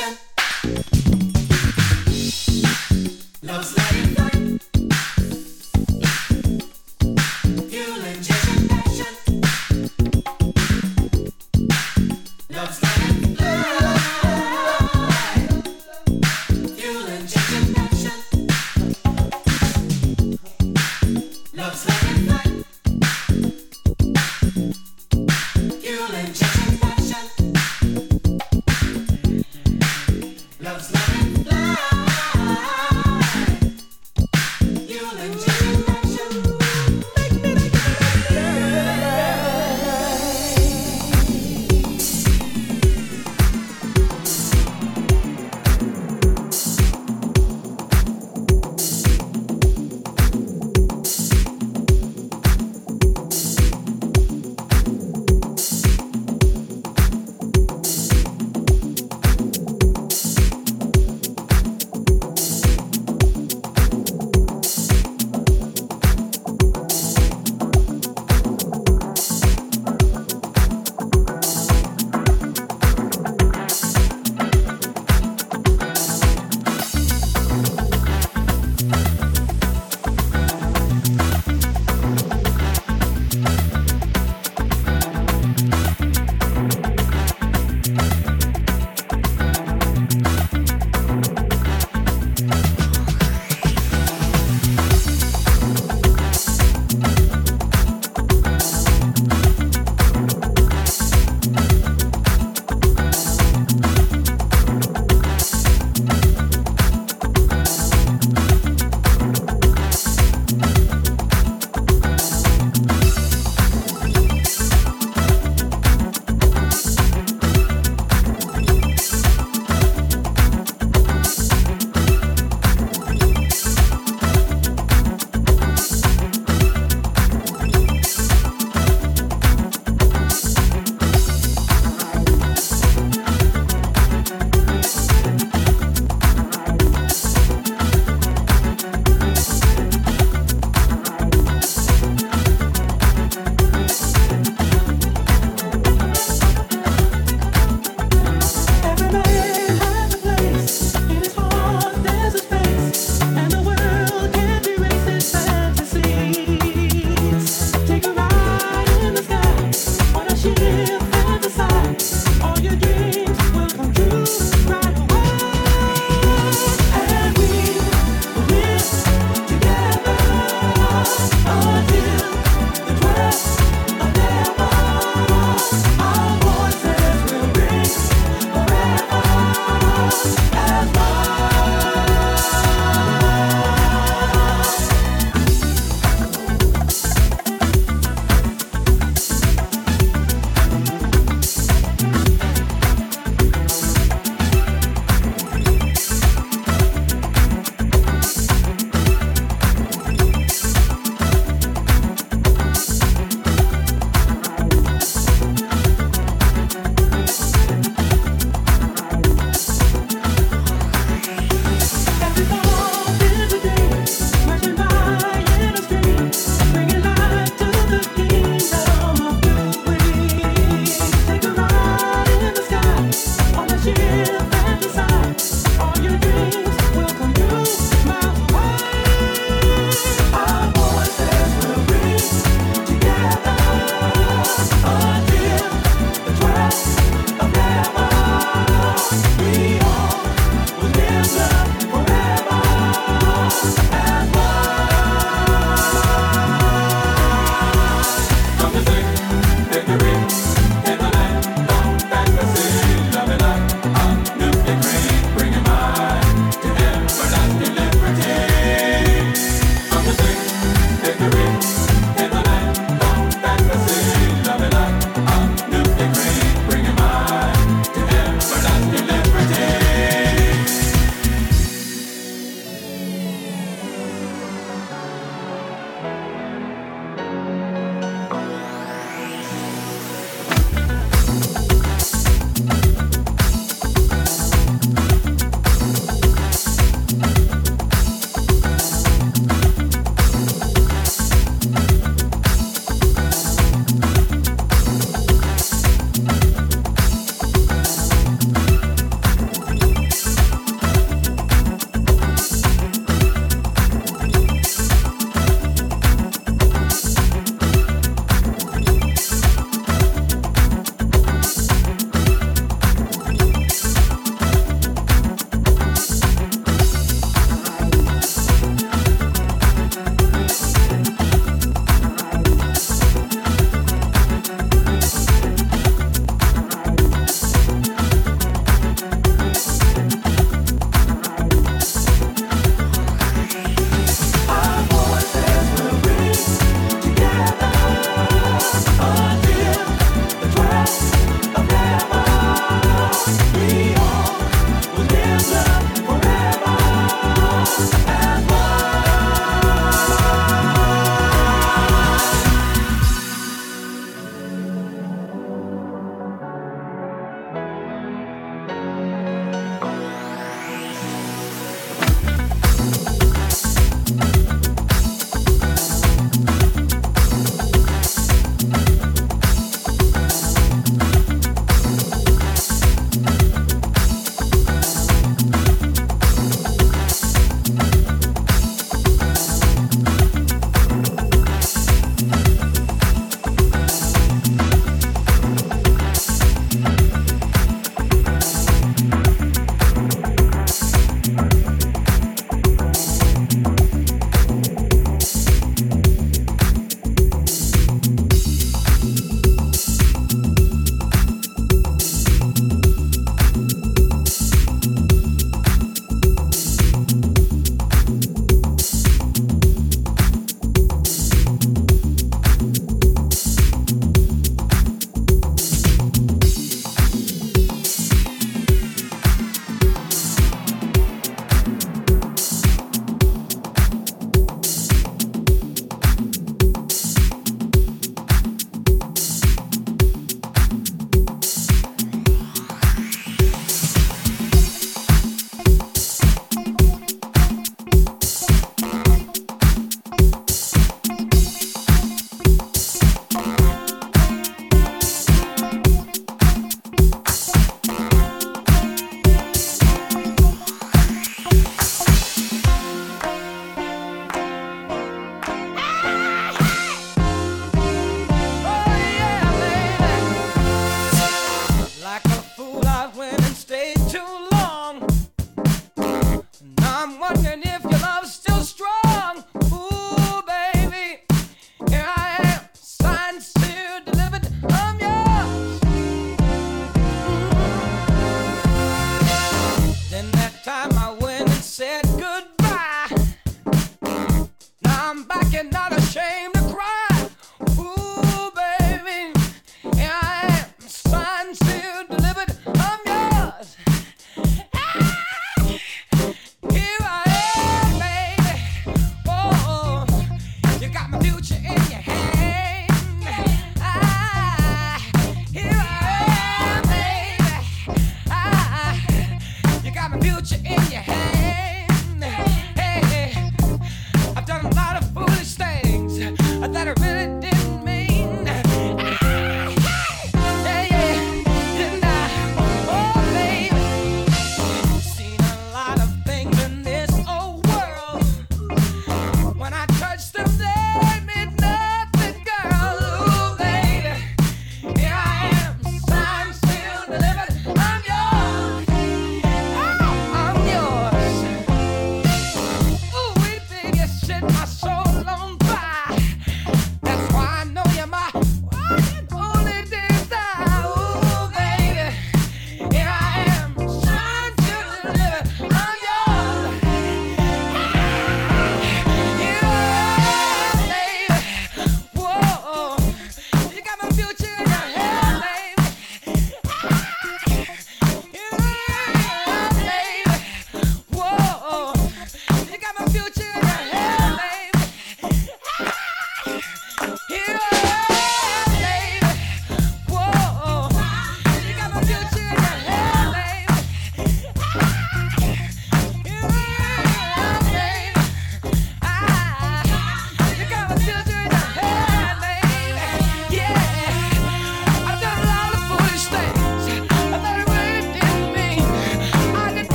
Action.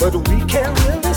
but we can't really